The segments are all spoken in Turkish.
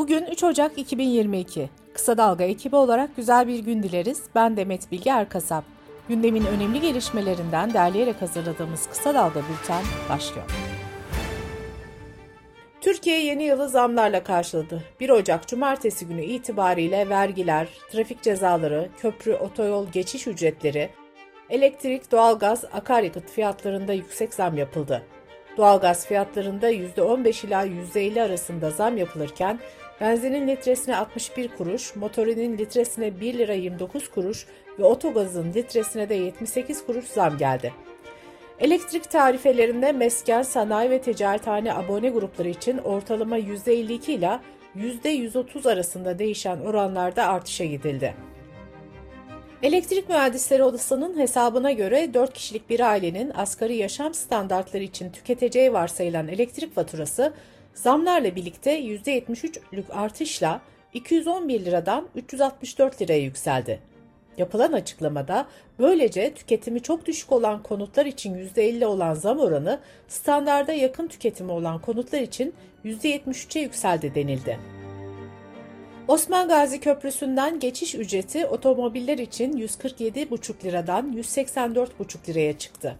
Bugün 3 Ocak 2022. Kısa Dalga ekibi olarak güzel bir gün dileriz. Ben Demet Bilge Erkasap. Gündemin önemli gelişmelerinden derleyerek hazırladığımız Kısa Dalga Bülten başlıyor. Türkiye yeni yılı zamlarla karşıladı. 1 Ocak Cumartesi günü itibariyle vergiler, trafik cezaları, köprü, otoyol geçiş ücretleri, elektrik, doğalgaz, akaryakıt fiyatlarında yüksek zam yapıldı. Doğalgaz fiyatlarında %15 ila %50 arasında zam yapılırken benzinin litresine 61 kuruş, motorinin litresine 1 lira 29 kuruş ve otogazın litresine de 78 kuruş zam geldi. Elektrik tarifelerinde mesken, sanayi ve ticarethane abone grupları için ortalama %52 ila %130 arasında değişen oranlarda artışa gidildi. Elektrik Mühendisleri Odası'nın hesabına göre 4 kişilik bir ailenin asgari yaşam standartları için tüketeceği varsayılan elektrik faturası zamlarla birlikte %73'lük artışla 211 liradan 364 liraya yükseldi. Yapılan açıklamada böylece tüketimi çok düşük olan konutlar için %50 olan zam oranı standarda yakın tüketimi olan konutlar için %73'e yükseldi denildi. Osman Gazi Köprüsü'nden geçiş ücreti otomobiller için 147,5 liradan 184,5 liraya çıktı.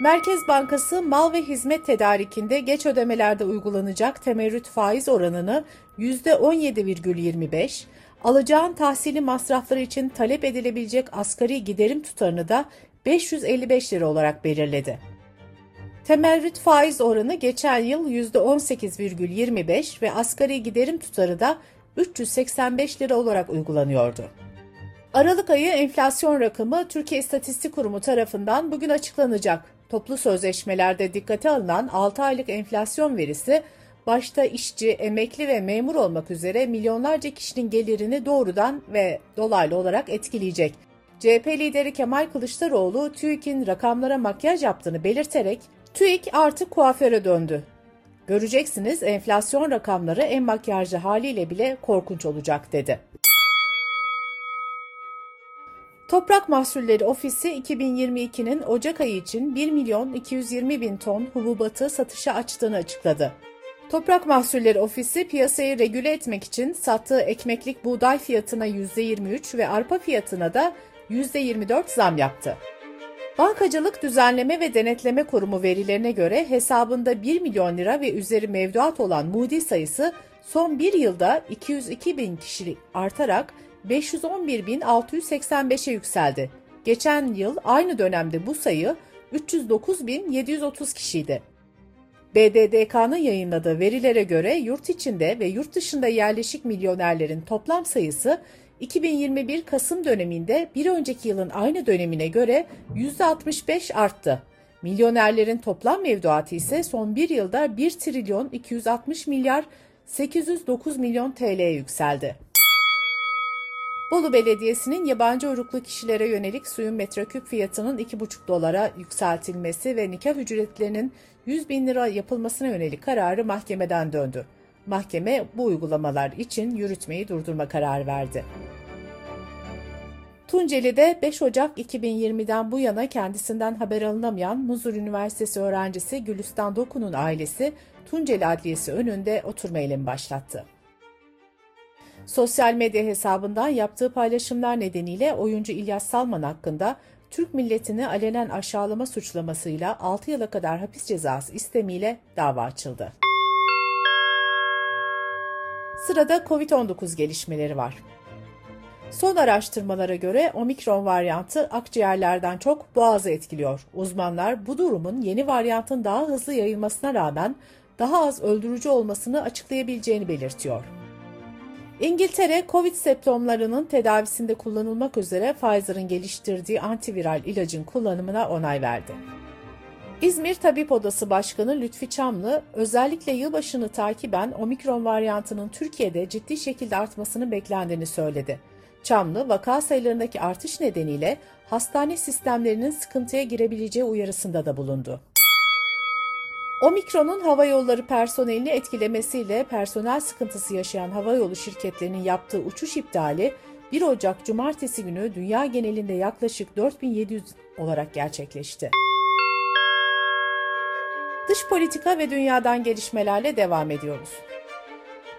Merkez Bankası mal ve hizmet tedarikinde geç ödemelerde uygulanacak temerrüt faiz oranını %17,25, alacağın tahsili masrafları için talep edilebilecek asgari giderim tutarını da 555 lira olarak belirledi. Temerrüt faiz oranı geçen yıl %18,25 ve asgari giderim tutarı da 385 lira olarak uygulanıyordu. Aralık ayı enflasyon rakamı Türkiye İstatistik Kurumu tarafından bugün açıklanacak. Toplu sözleşmelerde dikkate alınan 6 aylık enflasyon verisi başta işçi, emekli ve memur olmak üzere milyonlarca kişinin gelirini doğrudan ve dolaylı olarak etkileyecek. CHP lideri Kemal Kılıçdaroğlu TÜİK'in rakamlara makyaj yaptığını belirterek TÜİK artık kuaföre döndü. Göreceksiniz enflasyon rakamları en makyajlı haliyle bile korkunç olacak dedi. Toprak Mahsulleri Ofisi 2022'nin Ocak ayı için 1 milyon 220 bin ton hububatı satışa açtığını açıkladı. Toprak Mahsulleri Ofisi piyasayı regüle etmek için sattığı ekmeklik buğday fiyatına %23 ve arpa fiyatına da %24 zam yaptı. Bankacılık Düzenleme ve Denetleme Kurumu verilerine göre hesabında 1 milyon lira ve üzeri mevduat olan Moody sayısı son bir yılda 202 bin kişilik artarak 511.685'e yükseldi. Geçen yıl aynı dönemde bu sayı 309.730 kişiydi. BDDK'nın yayınladığı verilere göre yurt içinde ve yurt dışında yerleşik milyonerlerin toplam sayısı 2021 Kasım döneminde bir önceki yılın aynı dönemine göre %65 arttı. Milyonerlerin toplam mevduatı ise son bir yılda 1 trilyon 260 milyar 809 milyon TL'ye yükseldi. Bolu Belediyesi'nin yabancı uyruklu kişilere yönelik suyun metreküp fiyatının 2,5 dolara yükseltilmesi ve nikah ücretlerinin 100 bin lira yapılmasına yönelik kararı mahkemeden döndü. Mahkeme bu uygulamalar için yürütmeyi durdurma kararı verdi. Tunceli'de 5 Ocak 2020'den bu yana kendisinden haber alınamayan Muzur Üniversitesi öğrencisi Gülistan Doku'nun ailesi Tunceli Adliyesi önünde oturma eylemi başlattı. Sosyal medya hesabından yaptığı paylaşımlar nedeniyle oyuncu İlyas Salman hakkında Türk milletini alenen aşağılama suçlamasıyla 6 yıla kadar hapis cezası istemiyle dava açıldı. Sırada COVID-19 gelişmeleri var. Son araştırmalara göre omikron varyantı akciğerlerden çok boğazı etkiliyor. Uzmanlar bu durumun yeni varyantın daha hızlı yayılmasına rağmen daha az öldürücü olmasını açıklayabileceğini belirtiyor. İngiltere, COVID semptomlarının tedavisinde kullanılmak üzere Pfizer'ın geliştirdiği antiviral ilacın kullanımına onay verdi. İzmir Tabip Odası Başkanı Lütfi Çamlı, özellikle yılbaşını takiben omikron varyantının Türkiye'de ciddi şekilde artmasını beklendiğini söyledi. Çamlı, vaka sayılarındaki artış nedeniyle hastane sistemlerinin sıkıntıya girebileceği uyarısında da bulundu. Omikron'un hava yolları personelini etkilemesiyle personel sıkıntısı yaşayan havayolu şirketlerinin yaptığı uçuş iptali 1 Ocak Cumartesi günü dünya genelinde yaklaşık 4700 olarak gerçekleşti. Dış politika ve dünyadan gelişmelerle devam ediyoruz.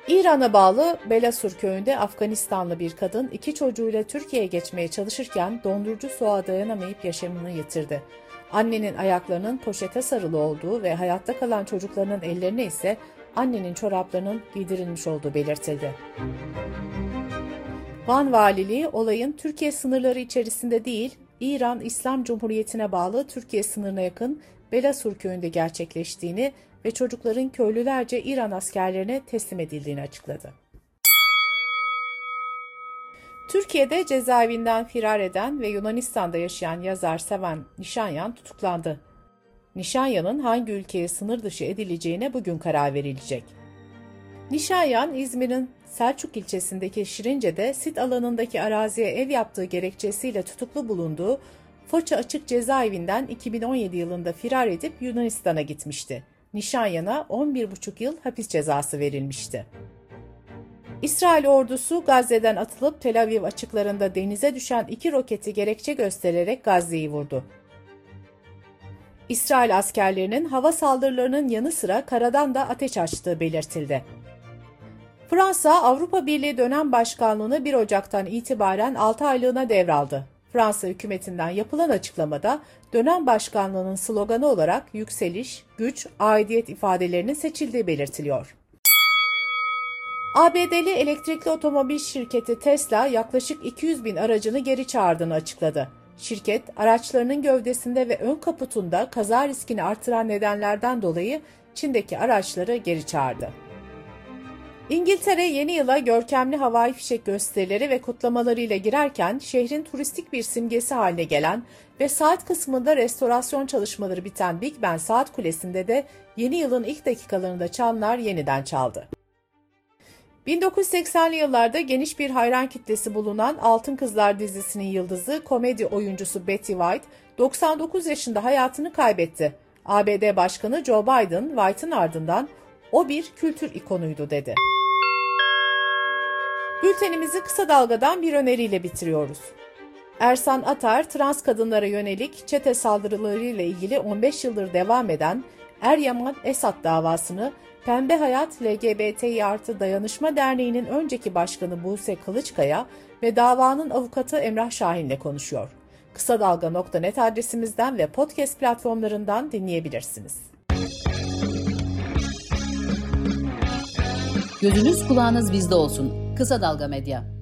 İran'a bağlı Belasur köyünde Afganistanlı bir kadın iki çocuğuyla Türkiye'ye geçmeye çalışırken dondurucu soğuğa dayanamayıp yaşamını yitirdi. Annenin ayaklarının poşete sarılı olduğu ve hayatta kalan çocuklarının ellerine ise annenin çoraplarının giydirilmiş olduğu belirtildi. Van Valiliği olayın Türkiye sınırları içerisinde değil, İran İslam Cumhuriyeti'ne bağlı Türkiye sınırına yakın Belasur köyünde gerçekleştiğini ve çocukların köylülerce İran askerlerine teslim edildiğini açıkladı. Türkiye'de cezaevinden firar eden ve Yunanistan'da yaşayan yazar Seven Nişanyan tutuklandı. Nişanyan'ın hangi ülkeye sınır dışı edileceğine bugün karar verilecek. Nişanyan, İzmir'in Selçuk ilçesindeki Şirince'de sit alanındaki araziye ev yaptığı gerekçesiyle tutuklu bulunduğu Foça Açık Cezaevinden 2017 yılında firar edip Yunanistan'a gitmişti. Nişanyan'a 11,5 yıl hapis cezası verilmişti. İsrail ordusu Gazze'den atılıp Tel Aviv açıklarında denize düşen iki roketi gerekçe göstererek Gazze'yi vurdu. İsrail askerlerinin hava saldırılarının yanı sıra karadan da ateş açtığı belirtildi. Fransa, Avrupa Birliği dönem başkanlığını 1 Ocak'tan itibaren 6 aylığına devraldı. Fransa hükümetinden yapılan açıklamada dönem başkanlığının sloganı olarak yükseliş, güç, aidiyet ifadelerinin seçildiği belirtiliyor. ABD'li elektrikli otomobil şirketi Tesla yaklaşık 200 bin aracını geri çağırdığını açıkladı. Şirket, araçlarının gövdesinde ve ön kaputunda kaza riskini artıran nedenlerden dolayı Çin'deki araçları geri çağırdı. İngiltere yeni yıla görkemli havai fişek gösterileri ve kutlamalarıyla girerken şehrin turistik bir simgesi haline gelen ve saat kısmında restorasyon çalışmaları biten Big Ben Saat Kulesi'nde de yeni yılın ilk dakikalarında çanlar yeniden çaldı. 1980'li yıllarda geniş bir hayran kitlesi bulunan Altın Kızlar dizisinin yıldızı komedi oyuncusu Betty White 99 yaşında hayatını kaybetti. ABD Başkanı Joe Biden White'ın ardından o bir kültür ikonuydu dedi. Bültenimizi kısa dalgadan bir öneriyle bitiriyoruz. Ersan Atar, trans kadınlara yönelik çete saldırılarıyla ilgili 15 yıldır devam eden Eryaman Esat davasını Pembe Hayat LGBTİ artı Dayanışma Derneği'nin önceki başkanı Buse Kılıçkaya ve davanın avukatı Emrah Şahin'le konuşuyor. Kısa Dalga.net adresimizden ve podcast platformlarından dinleyebilirsiniz. Gözünüz kulağınız bizde olsun. Kısa Dalga Medya.